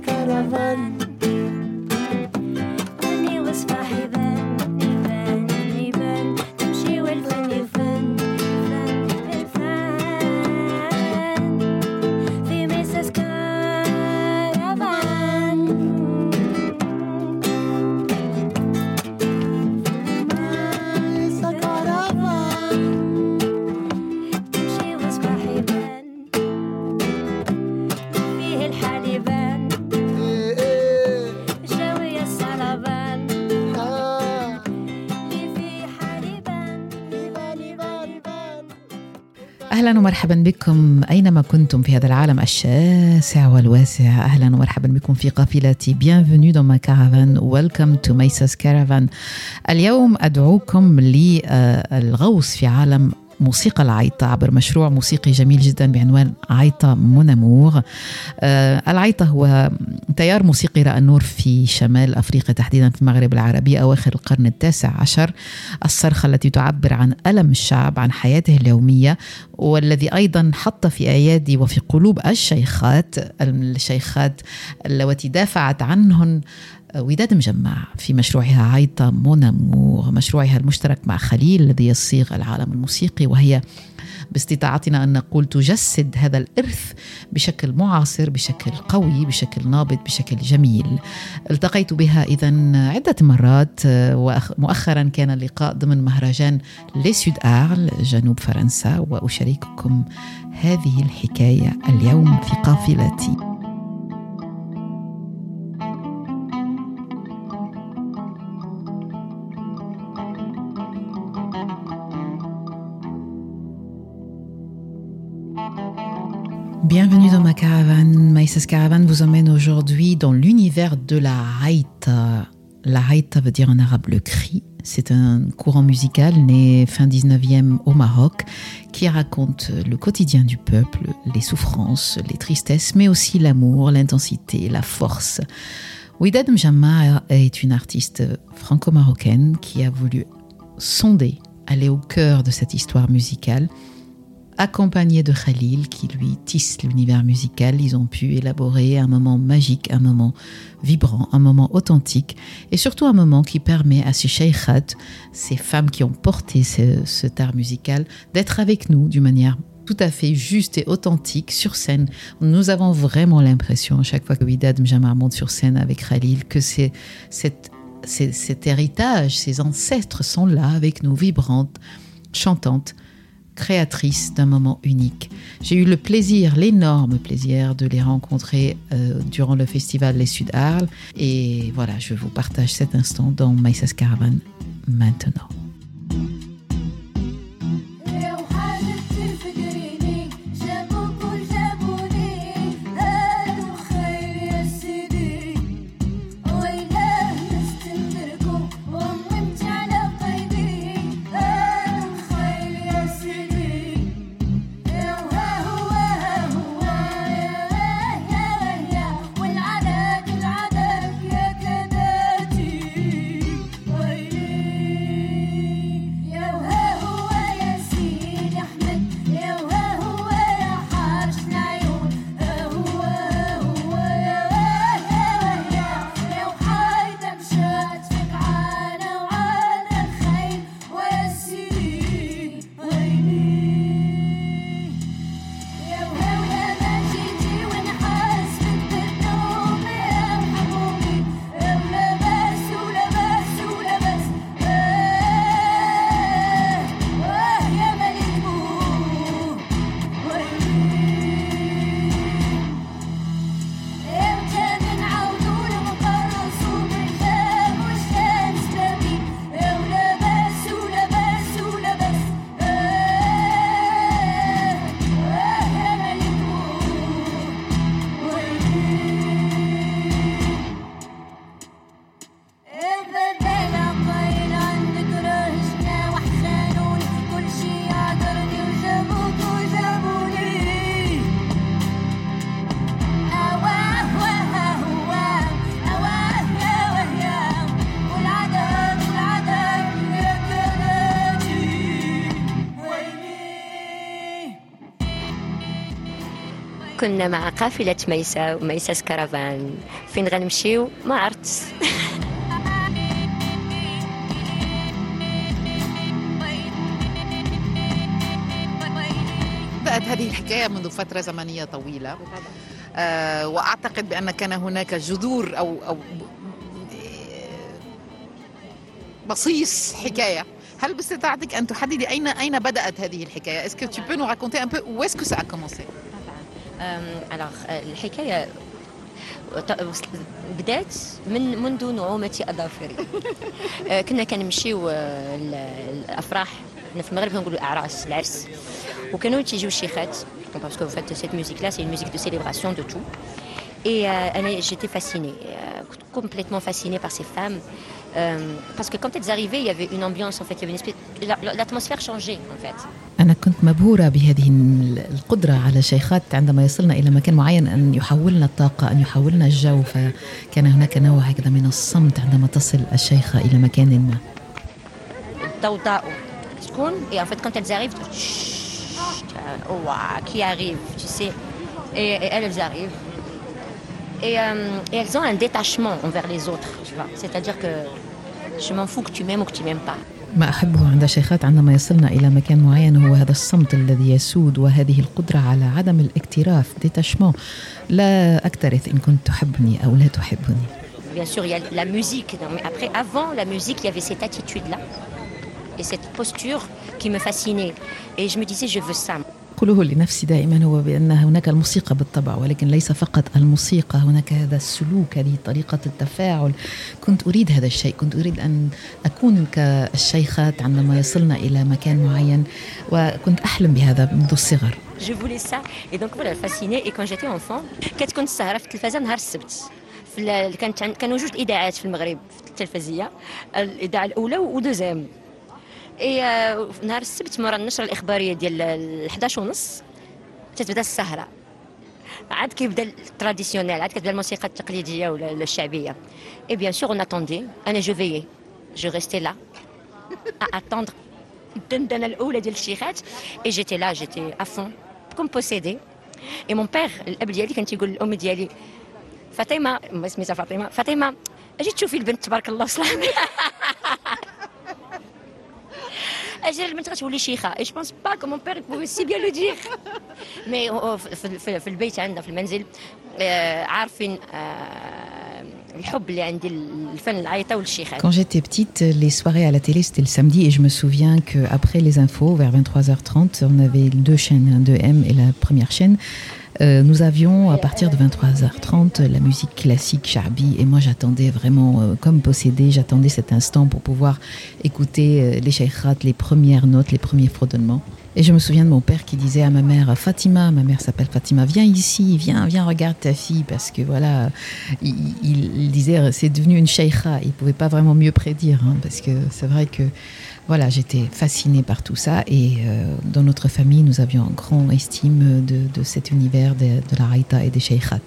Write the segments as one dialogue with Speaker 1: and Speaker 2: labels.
Speaker 1: caravan. ومرحبا بكم أينما كنتم في هذا العالم الشاسع والواسع. أهلا ومرحبا بكم في قافلتي. Bienvenue dans ma caravane. Welcome to Maisa's caravan. اليوم أدعوكم للغوص في عالم موسيقى العيطة عبر مشروع موسيقي جميل جدا بعنوان عيطة مونامور. آه العيطة هو تيار موسيقي رأى النور في شمال أفريقيا تحديدا في المغرب العربي أواخر القرن التاسع عشر. الصرخة التي تعبر عن ألم الشعب عن حياته اليومية والذي أيضا حط في أيادي وفي قلوب الشيخات الشيخات اللواتي دافعت عنهن وداد مجمع في مشروعها عيطة مونامور مشروعها المشترك مع خليل الذي يصيغ العالم الموسيقي وهي باستطاعتنا أن نقول تجسد هذا الإرث بشكل معاصر بشكل قوي بشكل نابض بشكل جميل. التقيت بها اذا عدة مرات ومؤخرا كان اللقاء ضمن مهرجان لي سود ارل جنوب فرنسا وأشارككم هذه الحكاية اليوم في قافلتي. Bienvenue dans ma caravane. Maïsas Caravane vous emmène aujourd'hui dans l'univers de la haïta. La haïta veut dire en arabe le cri. C'est un courant musical né fin 19e au Maroc qui raconte le quotidien du peuple, les souffrances, les tristesses, mais aussi l'amour, l'intensité, la force. Ouidad Mjamma est une artiste franco-marocaine qui a voulu sonder, aller au cœur de cette histoire musicale accompagné de Khalil qui lui tisse l'univers musical. Ils ont pu élaborer un moment magique, un moment vibrant, un moment authentique et surtout un moment qui permet à ces sheikhat, ces femmes qui ont porté ce, cet art musical, d'être avec nous d'une manière tout à fait juste et authentique sur scène. Nous avons vraiment l'impression, à chaque fois que Widad Mjamar monte sur scène avec Khalil, que c'est cet, cet héritage, ces ancêtres sont là avec nous, vibrantes, chantantes créatrices d'un moment unique. J'ai eu le plaisir, l'énorme plaisir de les rencontrer euh, durant le festival Les Sud Arles. Et voilà, je vous partage cet instant dans Maïsas Caravan maintenant.
Speaker 2: كنا مع قافلة ميسا وميساس كرفان فين غنمشيو ما عرفت
Speaker 1: بدأت هذه الحكاية منذ فترة زمنية طويلة آه وأعتقد بأن كان هناك جذور أو أو بصيص حكاية هل باستطاعتك أن تحددي أين أين بدأت هذه؟ Est-ce que tu peux nous raconter un peu où est-ce?
Speaker 2: alors الحكاية بدات من منذ نعومة أظافري كنا كنمشيو الأفراح حنا في المغرب كنقولوا أعراس العرس وكانوا تيجيو الشيخات parce que en fait cette musique là c'est une musique de célébration de tout et euh, j'étais fascinée euh, complètement fascinée par ces femmes euh, parce que quand elles arrivaient il y avait une ambiance en fait il y avait une espèce الاتموسفير شونجي
Speaker 1: أنا كنت مبهورة بهذه القدرة على الشيخات عندما يصلنا إلى مكان معين أن يحولنا الطاقة أن يحولنا الجو. فكان هناك نوع هكذا من الصمت عندما تصل الشيخة إلى مكان ما.
Speaker 2: ضوضاء تكون اي فيت كنت تزاريف كي اريف تي سي اي ايل زاريف اي اي ان ديتاشمون انفير لي اوتر تي فا سي تادير كو je m'en fous que tu m'aimes ou que tu m'aimes pas.
Speaker 1: ما أحبه عند الشيخات عندما يصلنا إلى مكان معين هو هذا الصمت الذي يسود وهذه القدرة على عدم الاكتراث ديتاشمون لا أكترث إن كنت تحبني أو لا تحبني
Speaker 2: Bien sûr, il y a la musique. Non, mais après, avant la musique, il y avait cette attitude-là et cette posture qui me fascinait. Et je me disais, je veux ça.
Speaker 1: أقوله لنفسي دائما هو بأن هناك الموسيقى بالطبع ولكن ليس فقط الموسيقى. هناك هذا السلوك هذه طريقة التفاعل. كنت أريد هذا الشيء. كنت أريد أن أكون كالشيخات عندما يصلنا إلى مكان معين وكنت أحلم بهذا منذ الصغر.
Speaker 2: Je voulais ça. Et donc voilà fasciné et quand j'étais enfant كتكون السهرة في التلفزة نهار السبت. كانت كانوا جوج اذاعات في المغرب في التلفزية. الاذاعه الأولى ودوزيام. اي نهار السبت مورا النشرة الإخبارية ديال 11 ونص تتبدا السهرة. عاد كيبدا التراديسيونيل عاد كتبدا الموسيقى التقليدية ولا الشعبية. اي بيان سور اون اتوندي أنا جو فيي جو ريستي لا اتوندر الدندنة الأولى ديال الشيخات. اي جيتي لا جيتي افون كوم بوسيدي اي مون بيغ الأب ديالي كان تيقول للام ديالي فاطمة سميتها فاطمة فاطمة أجي تشوفي البنت تبارك الله صلاح اجل البنت غتولي شيخه اي جو بونس با كو مون بير بوفي سي بيان لو دير مي في البيت عندنا في المنزل عارفين
Speaker 1: Quand j'étais petite, les soirées à la télé, c'était le samedi et je me souviens qu'après les infos, vers 23h30, on avait deux chaînes, un 2M et la première chaîne. Euh, nous avions à partir de 23h30 la musique classique Charbi et moi j'attendais vraiment euh, comme possédé, j'attendais cet instant pour pouvoir écouter euh, les shaykhats, les premières notes, les premiers fredonnements. Et je me souviens de mon père qui disait à ma mère, Fatima, ma mère s'appelle Fatima, viens ici, viens, viens, regarde ta fille, parce que voilà, il, disait, c'est devenu une sheikha, il pouvait pas vraiment mieux prédire, hein, parce que c'est vrai que voilà, j'étais fascinée par tout ça et euh, dans notre famille, nous avions un grand estime de, de cet univers de, de la raïta et des sheikhats.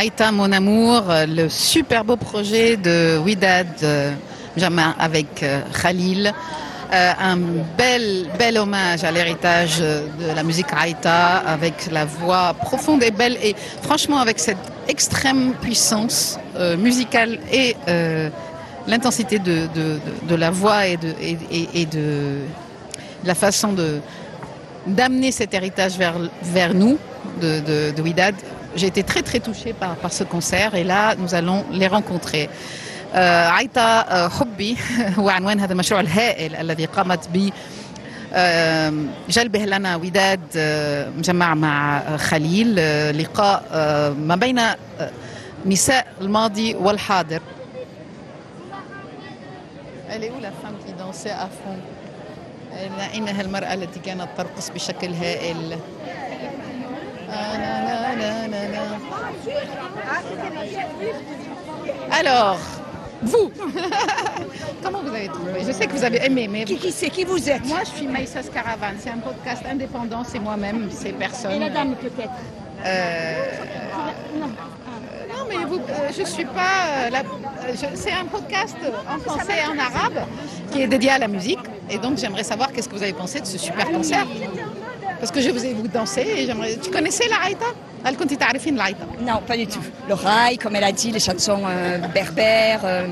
Speaker 3: Aïta, mon amour, euh, le super beau projet de Widad euh, Jama avec euh, Khalil. Un bel, hommage à l'héritage de la musique Aïta avec la voix profonde et belle et franchement avec cette extrême puissance musicale et l'intensité de, la voix et de, la façon d'amener cet héritage vers, nous de Widad. J'ai été très très touchée par, par ce concert et là nous allons les rencontrer. عيطة حبي هو عنوان هذا المشروع الهائل الذي قامت ب آه، جلبه لنا وداد مجمع مع خليل لقاء ما بين نساء الماضي والحاضر إنها المرأة التي كانت ترقص بشكل هائل Alors, vous, comment vous avez trouvé? Je sais que vous avez aimé, mais
Speaker 4: Qui, qui c'est? Qui vous êtes?
Speaker 3: Moi je suis Maïsas Caravan. C'est un podcast indépendant, c'est moi-même, c'est personne.
Speaker 5: Et la dame peut-être.
Speaker 3: Euh, non, mais vous, euh, je suis pas. euh, la- euh, c'est un podcast en français et en arabe qui est dédié à la musique. Et donc j'aimerais savoir qu'est-ce que vous avez pensé de ce super concert parce que je vous ai vu danser et j'aimerais. Tu connaissais la Haïta
Speaker 4: non, pas du tout. Le rail, comme elle a dit, les chansons euh, berbères, euh,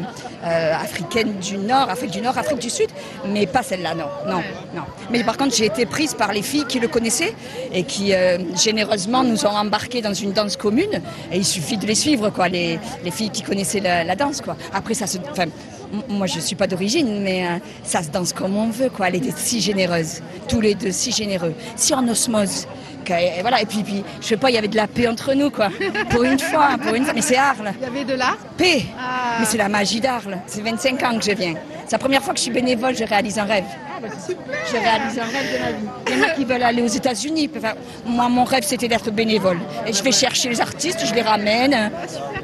Speaker 4: euh, africaines du Nord, Afrique du Nord, Afrique du Sud, mais pas celle-là, non, non, non. Mais par contre, j'ai été prise par les filles qui le connaissaient et qui généreusement nous ont embarqués dans une danse commune. Et il suffit de les suivre, quoi, les, filles qui connaissaient la, danse, quoi. Après, ça se, moi, je suis pas d'origine, mais euh, ça se danse comme on veut, quoi. Elle était si généreuse, tous les deux si généreux, si en osmose. Et voilà, et puis, puis, je sais pas, il y avait de la paix entre nous, quoi. Pour une fois, pour une fois. Mais c'est Arles.
Speaker 3: Il y avait de l'art
Speaker 4: Paix.
Speaker 3: Ah.
Speaker 4: Mais c'est la magie d'Arles. C'est 25 ans que je viens. C'est la première fois que je suis bénévole, je réalise un rêve. Je réalise un rêve de ma vie. Il y en a qui veulent aller aux États-Unis. Enfin, moi, mon rêve, c'était d'être bénévole. Et je vais chercher les artistes, je les ramène.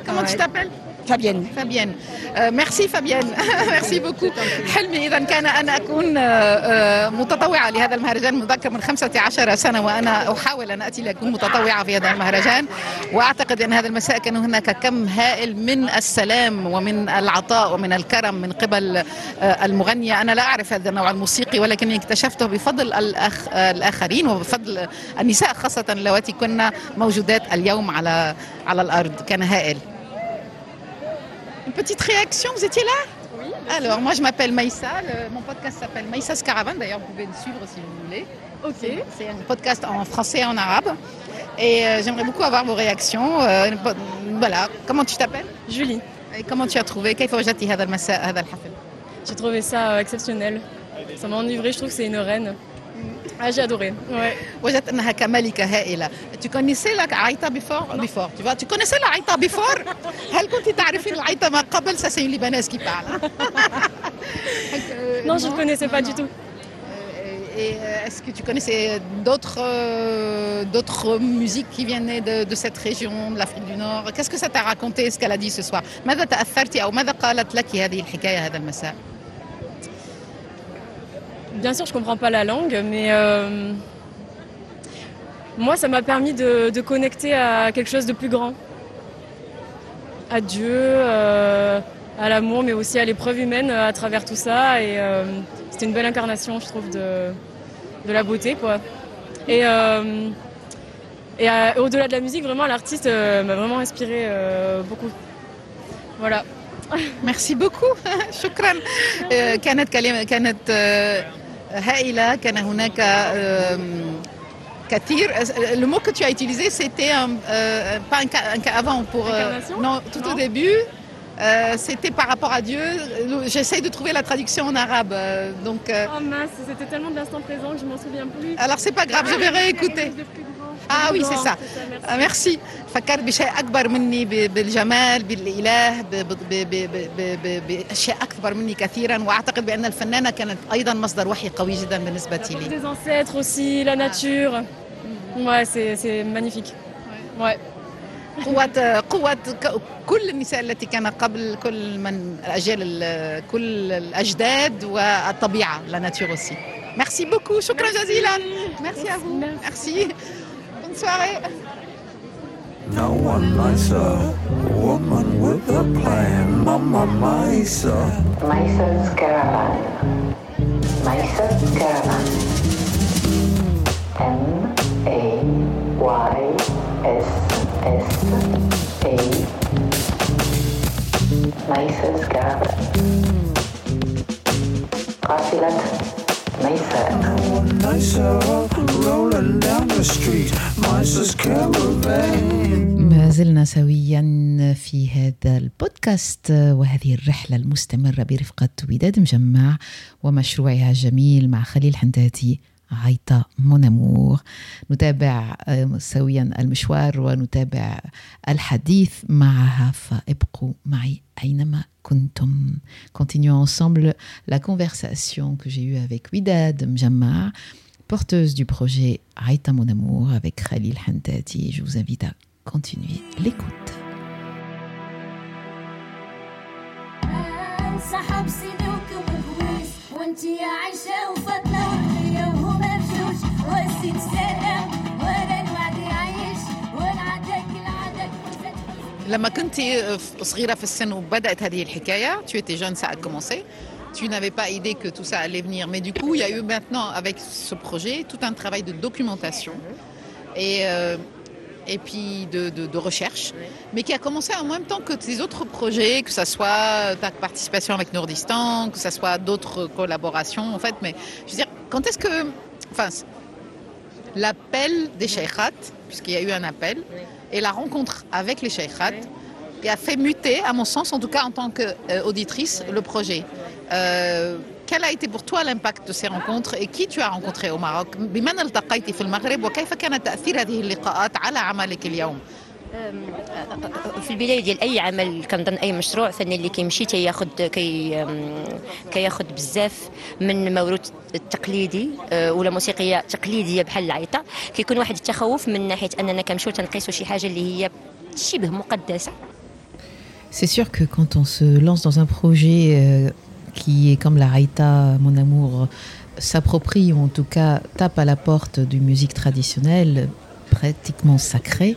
Speaker 3: Comment tu t'appelles?
Speaker 4: Fabienne.
Speaker 3: آه، ميرسي فابيان ميرسي بوكو حلمي إذا كان أن أكون آه، آه، متطوعة لهذا المهرجان منذ أكثر من 15 سنة وأنا أحاول أن أتي لأكون متطوعة في هذا المهرجان. وأعتقد أن هذا المساء كان هناك كم هائل من السلام ومن العطاء ومن الكرم من قبل آه، المغنية. أنا لا أعرف هذا النوع الموسيقي ولكني اكتشفته بفضل الأخ الآخرين وبفضل النساء خاصة اللواتي كنا موجودات اليوم على على الأرض. كان هائل. petite réaction, vous étiez là Oui. Alors, moi je m'appelle Maïssa, mon podcast s'appelle Maïssa Caravane, d'ailleurs vous pouvez me suivre si vous voulez.
Speaker 6: Ok.
Speaker 3: C'est un podcast en français et en arabe. Et euh, j'aimerais beaucoup avoir vos réactions. Euh, voilà, comment tu t'appelles?
Speaker 6: Julie.
Speaker 3: Et comment tu as trouvé?
Speaker 6: J'ai trouvé ça euh, exceptionnel. Ça m'a enivré, je trouve que c'est une reine. Ah, j'ai adoré. Ouais.
Speaker 3: وجدت انها كملكه هائله tu connaissais la عيطه before before tu vois tu connaissais la عيطه before هل كنت تعرفين العيطه ما قبل ça c'est une libanaise qui parle. Euh,
Speaker 6: Non, je ne connaissais pas du tout.
Speaker 3: Euh, Et euh, est-ce que tu connaissais d'autres euh, d'autres musiques qui venaient de, de cette région, de l'Afrique du Nord Qu'est-ce que ça t'a raconté, ce qu'elle a dit ce soir ماذا تأثرتي أو ماذا قالت لك هذه الحكاية هذا المساء
Speaker 6: Bien sûr, je comprends pas la langue, mais euh, moi, ça m'a permis de, de connecter à quelque chose de plus grand. À Dieu, euh, à l'amour, mais aussi à l'épreuve humaine euh, à travers tout ça. Et euh, c'était une belle incarnation, je trouve, de, de la beauté, quoi. Et, euh, et euh, au-delà de la musique, vraiment, l'artiste euh, m'a vraiment inspiré euh, beaucoup. Voilà.
Speaker 3: ميرسي بوكو شكرا آه، كانت كلمة كانت le mot que tu as utilisé, c'était euh، pas un cas, avant. Pour, euh، non, tout au début, euh, c'était par rapport à Dieu. J'essaye de trouver la traduction en arabe. donc,
Speaker 6: oh mince, c'était tellement de l'instant présent que je m'en souviens plus.
Speaker 3: Alors c'est pas grave, je ah, vais réécouter. C'est ça.
Speaker 6: merci.
Speaker 3: آه، ميرسي فكرت بشيء اكبر مني بالجمال بالاله باشياء اكبر مني كثيرا واعتقد بان الفنانه كانت أيضا مصدر وحي قوي جدا
Speaker 6: بالنسبة
Speaker 3: لي.
Speaker 6: Ouais, c'est c'est magnifique. Ouais.
Speaker 3: قوة قوة كل النساء التي كان قبل كل من الأجيال ال- كل الأجداد والطبيعة la nature aussi. Merci beaucoup, شكرا جزيلا. Merci à vous. Merci. Bonne soirée.
Speaker 7: No one nicer, woman with a plan, Mama Misa.
Speaker 8: Misa's caravan. Misa's caravan. M A Y S S A. Misa's caravan.
Speaker 7: Kassilat.
Speaker 1: ما زلنا سويا في هذا البودكاست وهذه الرحلة المستمرة برفقة وداد مجمع ومشروعها الجميل مع خليل حنداتي عيطة مونامور نتابع آه، سويا المشوار ونتابع الحديث معها فابقوا معي أينما كنتم Continuons ensemble la conversation que j'ai eue avec Widad Mjamma, porteuse du projet Aïta Mon Amour avec Khalil Hantati. Je vous invite à continuer l'écoute.
Speaker 9: انسحب سيدوك وكويس وانتي عايشة وفاطمة ورقية
Speaker 3: لما كنت صغيرة في السن وبدأت هذه الحكاية tu étais jeune ça a commencé tu n'avais pas idée que tout ça allait venir mais du coup il y a eu maintenant avec ce projet tout un travail de documentation et euh, et puis de, de- de recherche, mais qui a commencé en même temps que tes autres projets, que ce soit ta participation avec Nordistan, que ce soit d'autres collaborations en fait. Mais je veux dire, quand est-ce que, enfin, l'appel des Sheikhats, puisqu'il y a eu un appel, et la rencontre avec les Sheikhats, qui a fait muter, à mon sens, en tout cas en tant qu'auditrice, le projet. Euh, quel a été pour toi l'impact de ces rencontres et qui tu as rencontré au Maroc بمن التقيت في المغرب وكيف كان تأثير هذه اللقاءات على عملك اليوم
Speaker 2: في البداية ديال أي عمل كنظن أي مشروع فني اللي كيمشي تياخذ كي كياخذ بزاف من الموروث التقليدي أه، ولا موسيقية تقليدية بحال العيطة. كيكون واحد التخوف من ناحية أننا كنمشيو تنقيسوا شي حاجة اللي هي شبه مقدسة.
Speaker 1: C'est sûr que quand on se lance dans un projet euh, qui est comme la Raïta, mon amour, s'approprie ou en tout cas tape à la porte d'une musique traditionnelle pratiquement sacrée,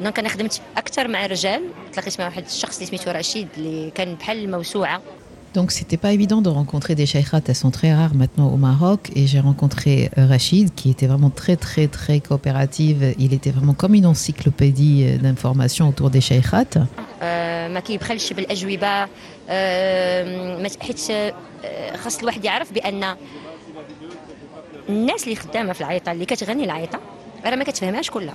Speaker 2: دونك انا خدمت اكثر مع الرجال تلاقيت مع واحد الشخص اللي سميتو رشيد اللي كان بحال الموسوعه
Speaker 1: Donc, c'était pas évident de rencontrer des shaykhats. Elles sont très rares maintenant au Maroc. Et j'ai rencontré euh, Rachid, qui était vraiment très, très, très coopérative. Il était vraiment comme une encyclopédie euh, d'informations autour des shaykhats.
Speaker 2: آه، ما كيبخلش بالاجوبه آه، ما- حيت آه، خاص الواحد يعرف بان الناس اللي خدامه في العيطه اللي كتغني العيطه راه ما كتفهمهاش كلها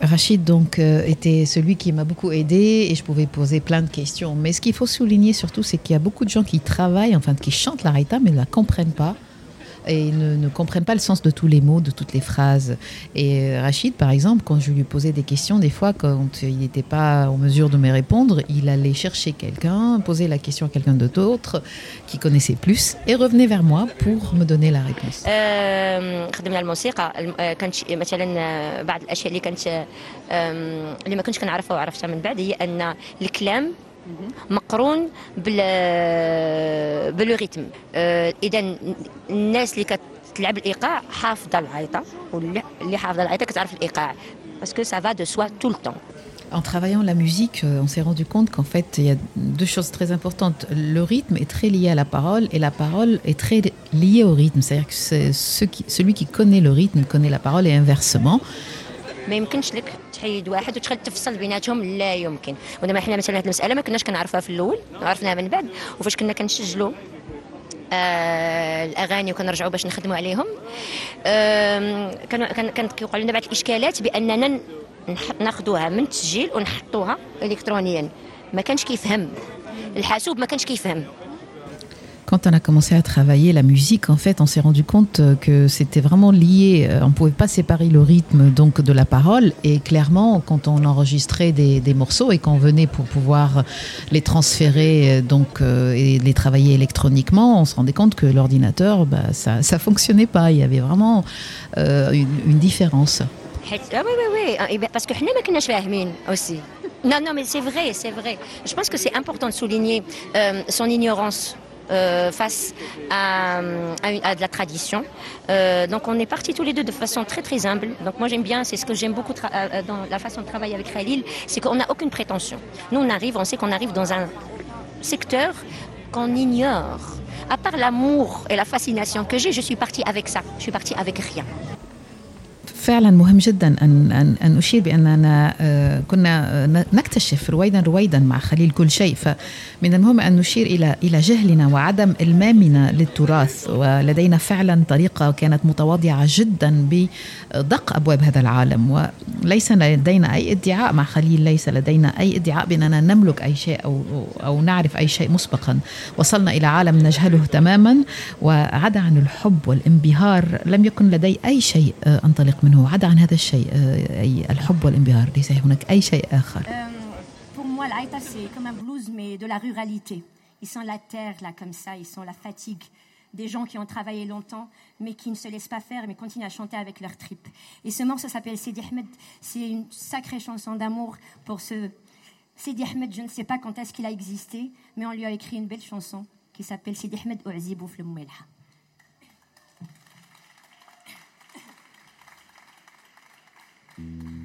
Speaker 1: Rachid donc euh, était celui qui m'a beaucoup aidé et je pouvais poser plein de questions. Mais ce qu'il faut souligner surtout, c'est qu'il y a beaucoup de gens qui travaillent, enfin qui chantent la raïta, mais ne la comprennent pas et ne, ne comprennent pas le sens de tous les mots, de toutes les phrases. Et euh, Rachid, par exemple, quand je lui posais des questions, des fois, quand il n'était pas en mesure de me répondre, il allait chercher quelqu'un, poser la question à quelqu'un d'autre qui connaissait plus et revenait vers moi pour me donner la réponse.
Speaker 2: آم، خدمنا الموسيقى الم- آه، كانت شي- مثلا آه، بعض الاشياء اللي كانت آه، آم، اللي ما كنتش كنعرفها وعرفتها من بعد هي ان الكلام مقرون بال بالو ريتم اذا الناس اللي كتلعب الايقاع حافظه العيطه واللي اللي حافظه العيطه كتعرف الايقاع باسكو سا فا دو سوا تو التون
Speaker 1: En travaillant la musique, euh, on s'est rendu compte qu'en fait, il y a deux choses très importantes. Le rythme est très lié à la parole et la parole est très liée au rythme. C'est-à-dire que c'est ceux qui- celui qui connaît le rythme connaît la parole et inversement.
Speaker 2: ما يمكنش لك تحيد واحد وتخلي تفصل بيناتهم لا يمكن. ودابا حنا مثلا هذه المسألة ما كناش كنعرفوها في الأول عرفناها من بعد. وفاش كنا كنسجلوا آه، الأغاني وكنرجعوا باش نخدموا عليهم كانوا كان- كانت كيوقع لنا بعض الإشكالات بأننا ناخذوها من التسجيل ونحطوها الكترونيا. ما كانش كيفهم. الحاسوب ما كانش كيفهم.
Speaker 1: quand on a commencé à travailler la musique, en fait, on s'est rendu compte euh, que c'était vraiment lié. Euh, on ne pouvait pas séparer le rythme donc de la parole. Et clairement, quand on enregistrait des, morceaux et qu'on venait pour pouvoir les transférer euh, donc et les travailler électroniquement, on se rendait compte que l'ordinateur, bah, ça, ça fonctionnait pas. Il y avait vraiment une, différence.
Speaker 2: Oui, oui, oui. Parce que je ne sais pas, nous, aussi. Non, non, mais c'est vrai, c'est vrai. Je pense que c'est important de souligner son ignorance euh, face à, de la tradition. Euh, donc on est partis tous les deux de façon très très humble. Donc moi j'aime bien, c'est ce que j'aime beaucoup euh, dans la façon de travailler avec Khalil, c'est qu'on n'a aucune prétention. Nous on arrive, on sait qu'on arrive dans un secteur qu'on ignore. À part l'amour et la fascination que j'ai, je suis partie avec ça. Je suis partie avec rien.
Speaker 1: فعلا مهم جدا ان ان أن أشير بأننا آه، كنا آه، نكتشف رويدا رويدا مع خليل كل شيء. فمن المهم أن نشير إلى إلى جهلنا وعدم إلمامنا للتراث. ولدينا فعلا طريقة كانت متواضعة جدا بدق أبواب هذا العالم. وليس لدينا أي ادعاء مع خليل ليس لدينا أي ادعاء بأننا نملك أي شيء أو أو نعرف أي شيء مسبقا. وصلنا إلى عالم نجهله تماما وعدا عن الحب والانبهار لم يكن لدي أي شيء آه، أنطلق منه. عدا عن هذا الشيء آه، اي الحب والانبهار ليس هناك اي شيء اخر
Speaker 10: Euh, pour moi, l'Aïta, c'est comme un blues, mais de la ruralité. Ils sont la terre, là, comme ça. Ils sont la fatigue des gens qui ont travaillé longtemps, mais qui ne se laissent pas faire, mais continuent à chanter avec leur tripes. Et ce morceau s'appelle Sidi Ahmed. C'est une sacrée chanson d'amour pour ce. Sidi Ahmed, je ne sais pas quand est-ce qu'il a existé, mais on lui a écrit une belle chanson qui s'appelle Sidi Ahmed Ouazibouf le
Speaker 9: Mm.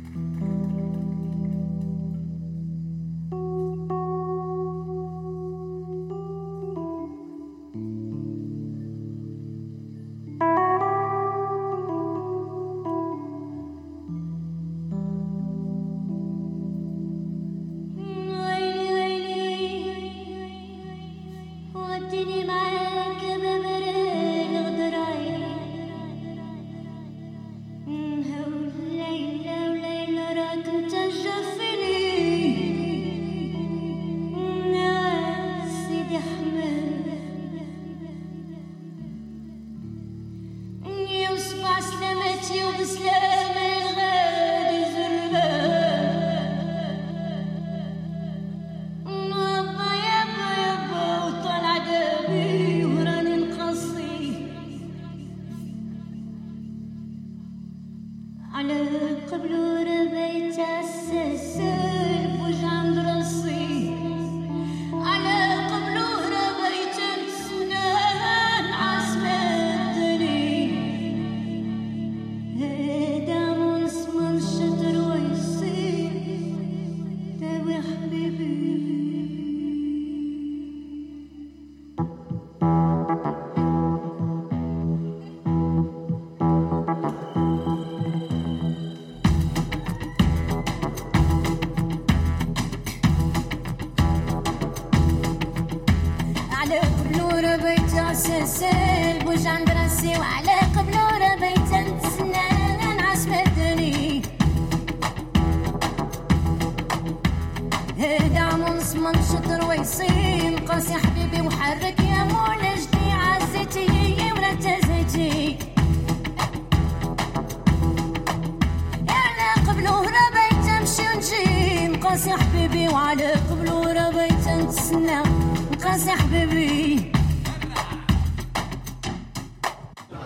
Speaker 9: حبيبي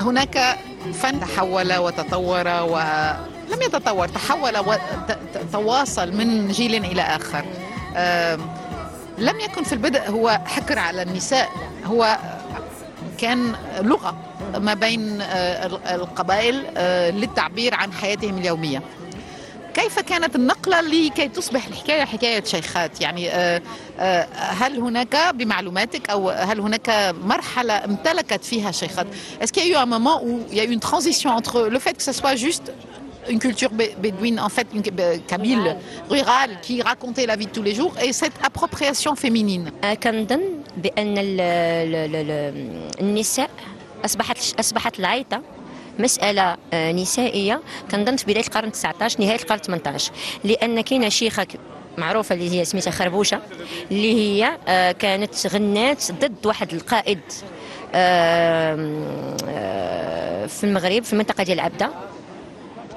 Speaker 3: هناك فن تحول وتطور ولم يتطور تحول وتواصل من جيل إلى آخر. لم يكن في البدء هو حكر على النساء هو كان لغة ما بين آه، القبائل آه، للتعبير عن حياتهم اليومية. كيف كانت النقلة لكي تصبح الحكاية حكاية شيخات يعني آه، آه، هل هناك بمعلوماتك أو هل هناك مرحلة امتلكت فيها شيخات Est-ce qu'il y a eu un moment où il y a eu une transition entre le fait que ce soit juste une culture bé- bédouine, en fait, une euh, kabyle, rurale, qui racontait la vie de tous les jours, et cette appropriation féminine.
Speaker 2: آه، كنظن ال- النساء اصبحت اصبحت العيطه مسألة آه، نسائية. كنظن في بداية القرن 19 نهاية القرن 18 لأن كاينة شيخة معروفة اللي هي سميتها خربوشة اللي هي آه، كانت غنات ضد واحد القائد آه، في المغرب في المنطقة ديال عبدة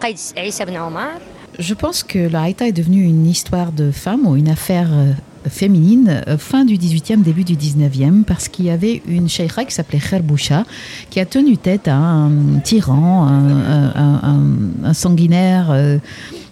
Speaker 2: قائد عيسى بن عمر.
Speaker 1: Je pense que la Haïta est devenue une histoire de femmes ou une affaire féminine euh, fin du 18e, début du 19e, parce qu'il y avait une sheikha qui s'appelait Kherboucha, qui a tenu tête à un tyran, un sanguinaire euh,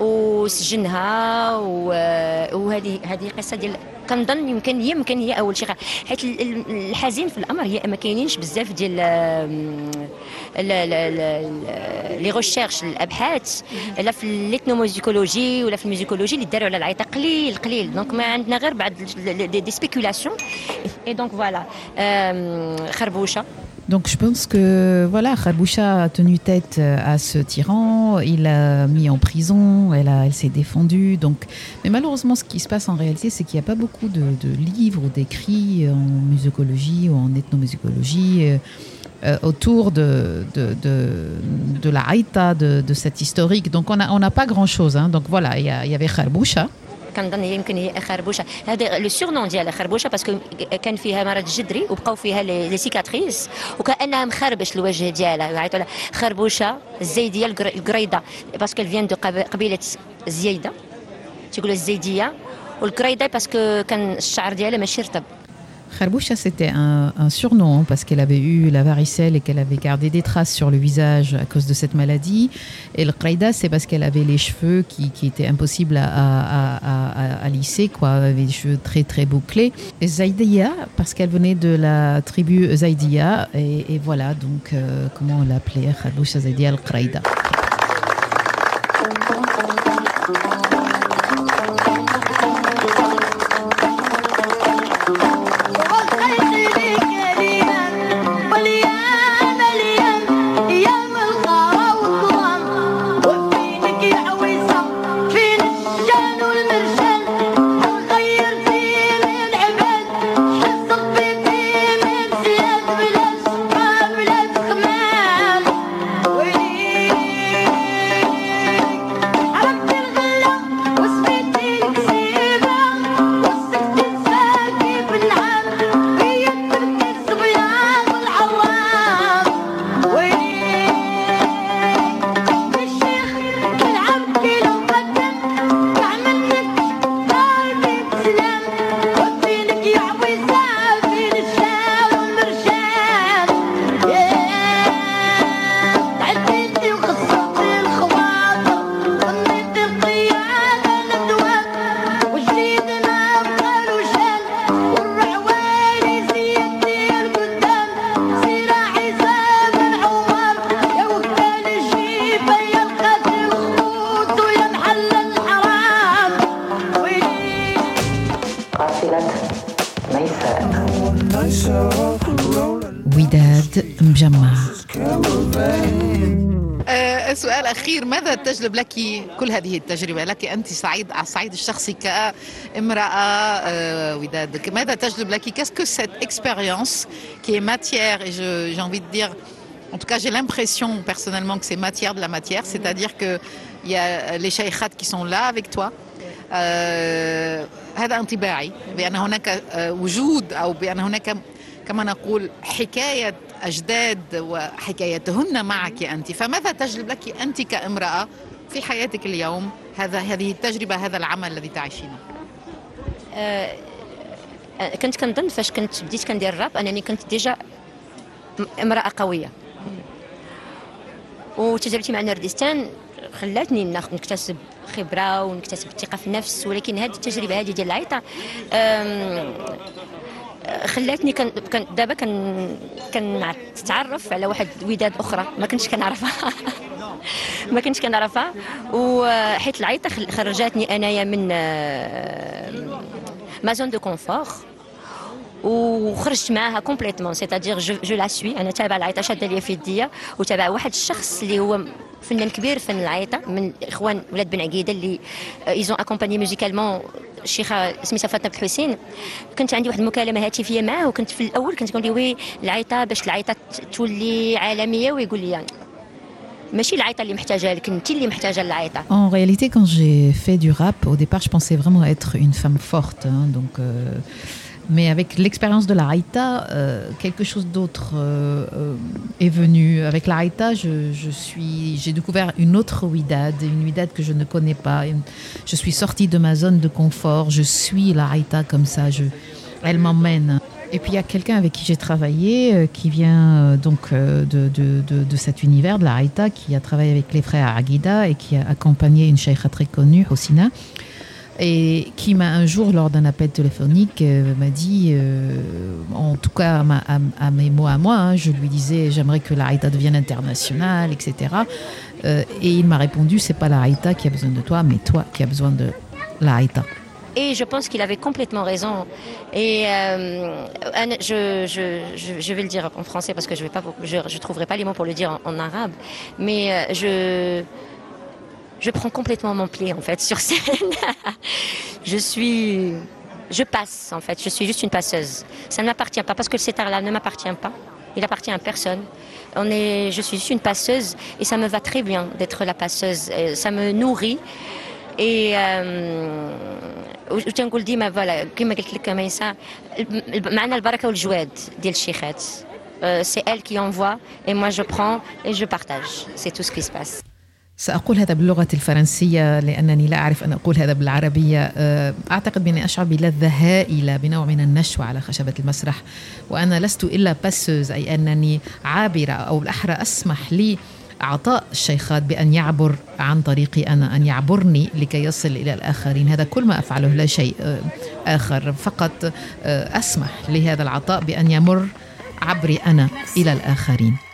Speaker 2: وسجنها و- وهذه هذه قصة ديال كنظن يمكن يمكن هي أول شيء حيت ال- ال- الحزين في الأمر هي ما كاينينش بزاف ديال لي ريشيرش الابحاث لا في الاثنوموزيكولوجي ولا في الميوزيكولوجي اللي داروا على العيطه قليل قليل. دونك ما عندنا غير بعض دي سبيكولاسيون اي دونك فوالا خربوشة.
Speaker 1: Donc je pense que voilà, Khaboucha a tenu tête euh, à ce tyran, il l'a mis en prison, elle, a- elle s'est défendue. Donc, mais malheureusement, ce qui se passe en réalité, c'est qu'il n'y a pas beaucoup de, livres ou d'écrits en musicologie ou en ethnomusicologie euh, euh, autour de, de, de, la haïta, de, de cette historique. Donc on n'a on n'a pas grand-chose. hein. Donc voilà, il y, a- y avait Khaboucha.
Speaker 2: كنظن يمكن هي خربوشة. هذا لو سورنون ديالها خربوشة باسكو كان فيها مرض جدري وبقاو فيها لي سيكاتريس وكأنها مخربش الوجه ديالها. يعيطوا لها. خربوشة الزيدية القر- القريضة. باسكو فيان دو قب- قبيلة زيده تيقولوا الزيدية. والقريضة باسكو كان الشعر ديالها ماشي رطب.
Speaker 1: Kharboucha, c'était un, un surnom hein, parce qu'elle avait eu la varicelle et qu'elle avait gardé des traces sur le visage à cause de cette maladie. Et le c'est parce qu'elle avait les cheveux qui, étaient impossibles à, lisser, quoi, elle avait des cheveux très très bouclés. Et Zaïdia, parce qu'elle venait de la tribu Zaïdia. Et, et voilà, donc euh, comment on l'appelait Kharboucha Zaïdia al-Qaïda.
Speaker 3: تجلب لك كل هذه التجربة لك أنت سعيد على الصعيد الشخصي euh, وداد ماذا تجلب لك qui est matière et je- j'ai envie de dire en tout cas j'ai l'impression personnellement que c'est matière de la matière c'est-à-dire que il y a les shaykhat qui sont là avec toi آه، هذا انطباعي بأن هناك آه، وجود أو بأن هناك كما نقول حكاية أجداد وحكايتهن معك أنت. فماذا تجلب لك أنت كامرأة في حياتك اليوم هذا هذه التجربة هذا العمل الذي تعيشينه؟
Speaker 2: آه، آه، كنت كنظن فاش كنت بديت كندير الراب أنني كنت ديجا امرأة قوية. وتجربتي مع نردستان خلاتني نكتسب خبرة ونكتسب الثقه في النفس ولكن هذه التجربة هذه ديال العيطة خلاتني كان دابا كنتعرف على واحد الوداد أخرى. ما كنتش كنعرفها. ما كنتش كنعرفها. وحيت العيطة خرجتني أنايا من ما زون دو كونفور. وخرجت معاها كومبليتمون. سيتادير جو, لا سوي أنا تابع العيطة شادة ليا في يديا. وتابع واحد الشخص اللي هو فنان كبير فن العيطه من إخوان ولاد بن عقيدة اللي ايزون اكومباني ميوزيكالمون الشيخه سميتها فاطمه بن حسين كنت عندي واحد المكالمة هاتفية معاه وكنت في الأول كنت كنقول وي العيطه باش العيطه تولي عالمية ويقول لي العيطه
Speaker 1: En réalité, quand j'ai fait du rap, au départ, je pensais vraiment être une femme forte. hein, donc, euh, mais avec l'expérience de la Haïta, euh, quelque chose d'autre euh, euh, est venu. Avec la Haïta, je, suis, j'ai découvert une autre Ouidad, une Ouidad que je ne connais pas. Je suis sortie de ma zone de confort. Je suis la Haïta comme ça. Je, elle m'emmène. Et puis il y a quelqu'un avec qui j'ai travaillé, qui vient donc de, de, de- de cet univers, de la Haïta, qui a travaillé avec les frères Aguida et qui a accompagné une cheikha très connue, Hosina, et qui m'a un jour, lors d'un appel téléphonique, euh, m'a dit, euh, en tout cas à, mes mots à moi, hein, je lui disais j'aimerais que la Haïta devienne internationale, etc. Euh, et il m'a répondu c'est pas la Haïta qui a besoin de toi, mais toi qui as besoin de la Haïta.
Speaker 2: Et je pense qu'il avait complètement raison. Et je, vais le dire en français parce que je ne trouverai pas les mots pour le dire en, en arabe. Mais je, je prends complètement mon pied en fait sur scène. je suis, je passe en fait. Je suis juste une passeuse. Ça ne m'appartient pas parce que cet art-là ne m'appartient pas. Il appartient à personne. On est, je suis juste une passeuse et ça me va très bien d'être la passeuse. Euh, Ça me nourrit. Et euh, وتنقول ديما فوالا كما قلت لك ميسا معنا البركه والجواد ديال الشيخات سي ال كي envoie et moi je prends et je partage c'est tout ce qui se passe
Speaker 1: سأقول هذا باللغة الفرنسية لأنني لا أعرف أن أقول هذا بالعربية. آه، أعتقد بأني أشعر بلذة هائلة بنوع من النشوة على خشبة المسرح وأنا لست إلا باسوز أي أنني عابرة أو بالأحرى أسمح لي أعطاء الشيخات بأن يعبر عن طريقي أنا أن يعبرني لكي يصل إلى الآخرين. هذا كل ما أفعله لا شيء آه، آخر. فقط آه، أسمح لهذا العطاء بأن يمر عبري أنا إلى الآخرين.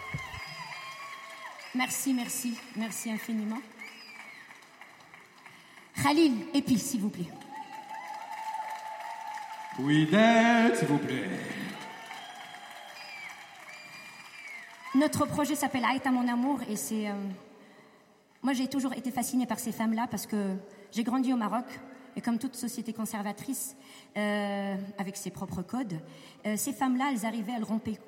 Speaker 9: Merci, merci, merci infiniment. Khalil, puis, s'il vous plaît.
Speaker 7: Oui, s'il vous plaît.
Speaker 9: Notre projet s'appelle Aïta mon amour et c'est. euh, Moi, j'ai toujours été fascinée par ces femmes-là parce que j'ai grandi au Maroc et comme toute société conservatrice, euh, avec ses propres codes, euh, ces femmes-là, elles arrivaient, elles rompaient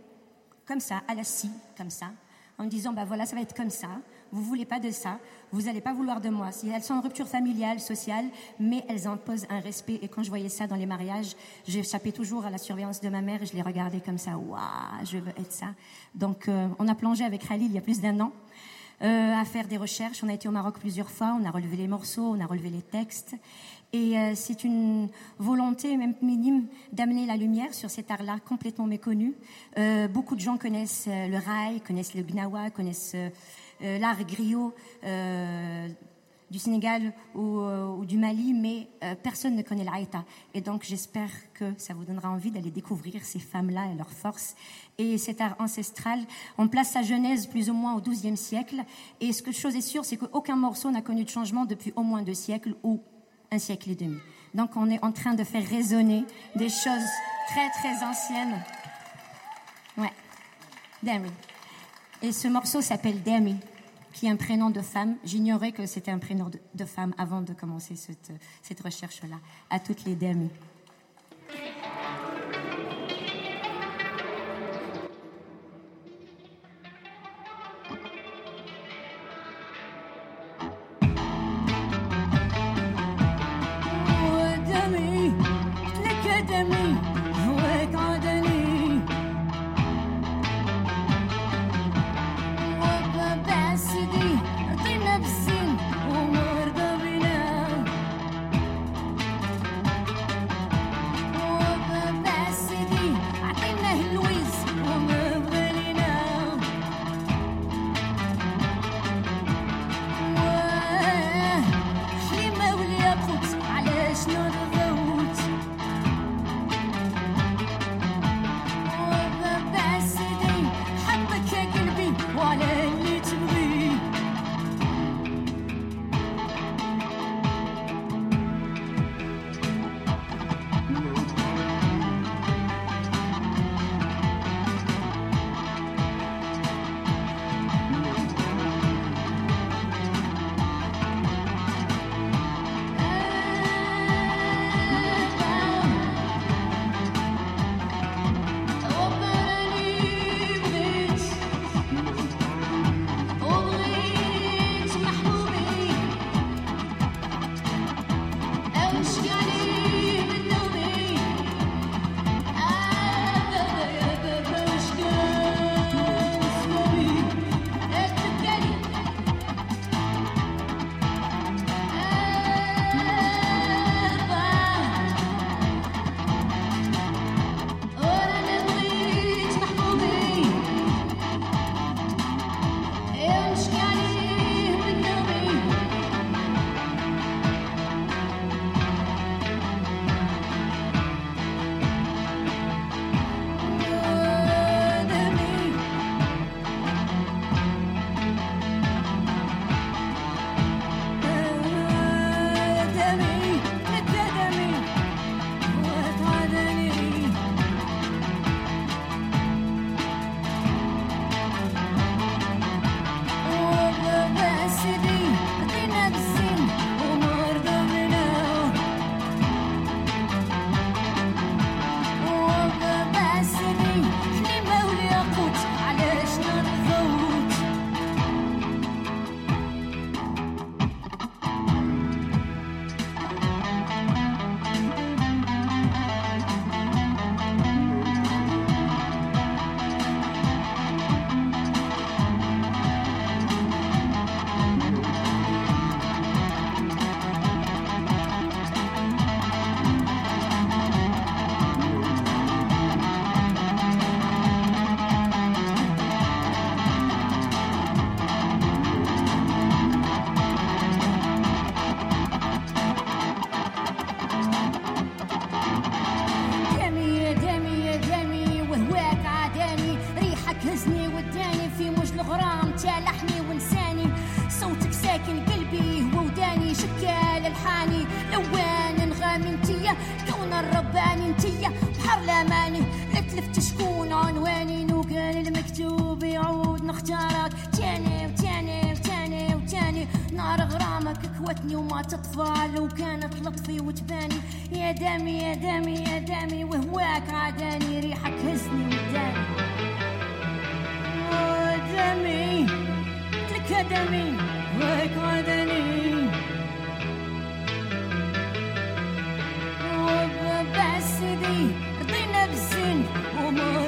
Speaker 9: comme ça, à la scie, comme ça, en me disant, bah voilà, ça va être comme ça, vous voulez pas de ça, vous n'allez pas vouloir de moi. Si elles sont en rupture familiale, sociale, mais elles imposent un respect. Et quand je voyais ça dans les mariages, j'échappais toujours à la surveillance de ma mère et je les regardais comme ça, waouh, je veux être ça. Donc, euh, on a plongé avec Khalil il y a plus d'un an. euh, à faire des recherches. On a été au Maroc plusieurs fois, on a relevé les morceaux, on a relevé les textes. Et euh, c'est une volonté, même minime, d'amener la lumière sur cet art-là complètement méconnu. Euh, beaucoup de gens connaissent euh, le rail, connaissent le gnawa, connaissent l'art griot du Sénégal ou, du Mali, mais personne ne connaît l'Aïta. Et donc j'espère que ça vous donnera envie d'aller découvrir ces femmes-là et leurs forces. Et cet art ancestral, on place sa genèse plus ou moins au XIIe siècle. Et ce que chose est sûre, c'est qu'aucun morceau n'a connu de changement depuis au moins deux siècles ou un siècle et demi. Donc on est en train de faire résonner des choses très très anciennes. Ouais. Demi. Et ce morceau s'appelle Demi, qui est un prénom de femme. J'ignorais que c'était un prénom de, femme avant de commencer cette, cette recherche-là. À toutes les Demi. انتيا بحر الأماني. لا تلفت شكون عنواني لو كان المكتوب يعود نختارك. تاني وتاني وتاني وتاني. نار غرامك كوتني وما تطفى لو كانت لطفي وتباني. يا دامي يا دامي يا دامي. وهواك عداني ريحك هزني وداني. دمي تلك دمي هواك عداني بس دي رضينا بالزين وما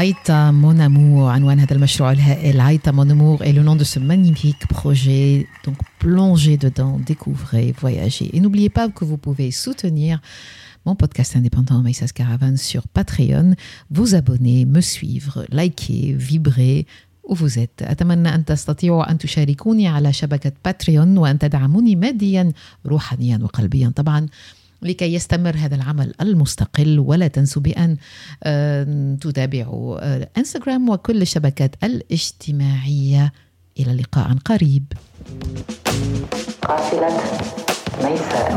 Speaker 1: Haïta Mon Amour, عنوان هذا المشروع الهائل Haïta Mon Amour est le nom de ce magnifique projet. Donc plongez dedans, découvrez, voyagez. Et n'oubliez pas que vous pouvez soutenir mon podcast indépendant Maïsas Caravan sur Patreon, vous abonner, me suivre, liker, vibrer où vous êtes أتمنى أن تستطيعوا أن تشاركوني على شبكة باتريون وأن تدعموني ماديا روحانيا وقلبيا طبعا لكي يستمر هذا العمل المستقل. ولا تنسوا بأن آه، تتابعوا آه، إنستغرام وكل الشبكات الاجتماعية. إلى لقاء قريب.
Speaker 8: قافلة ميساء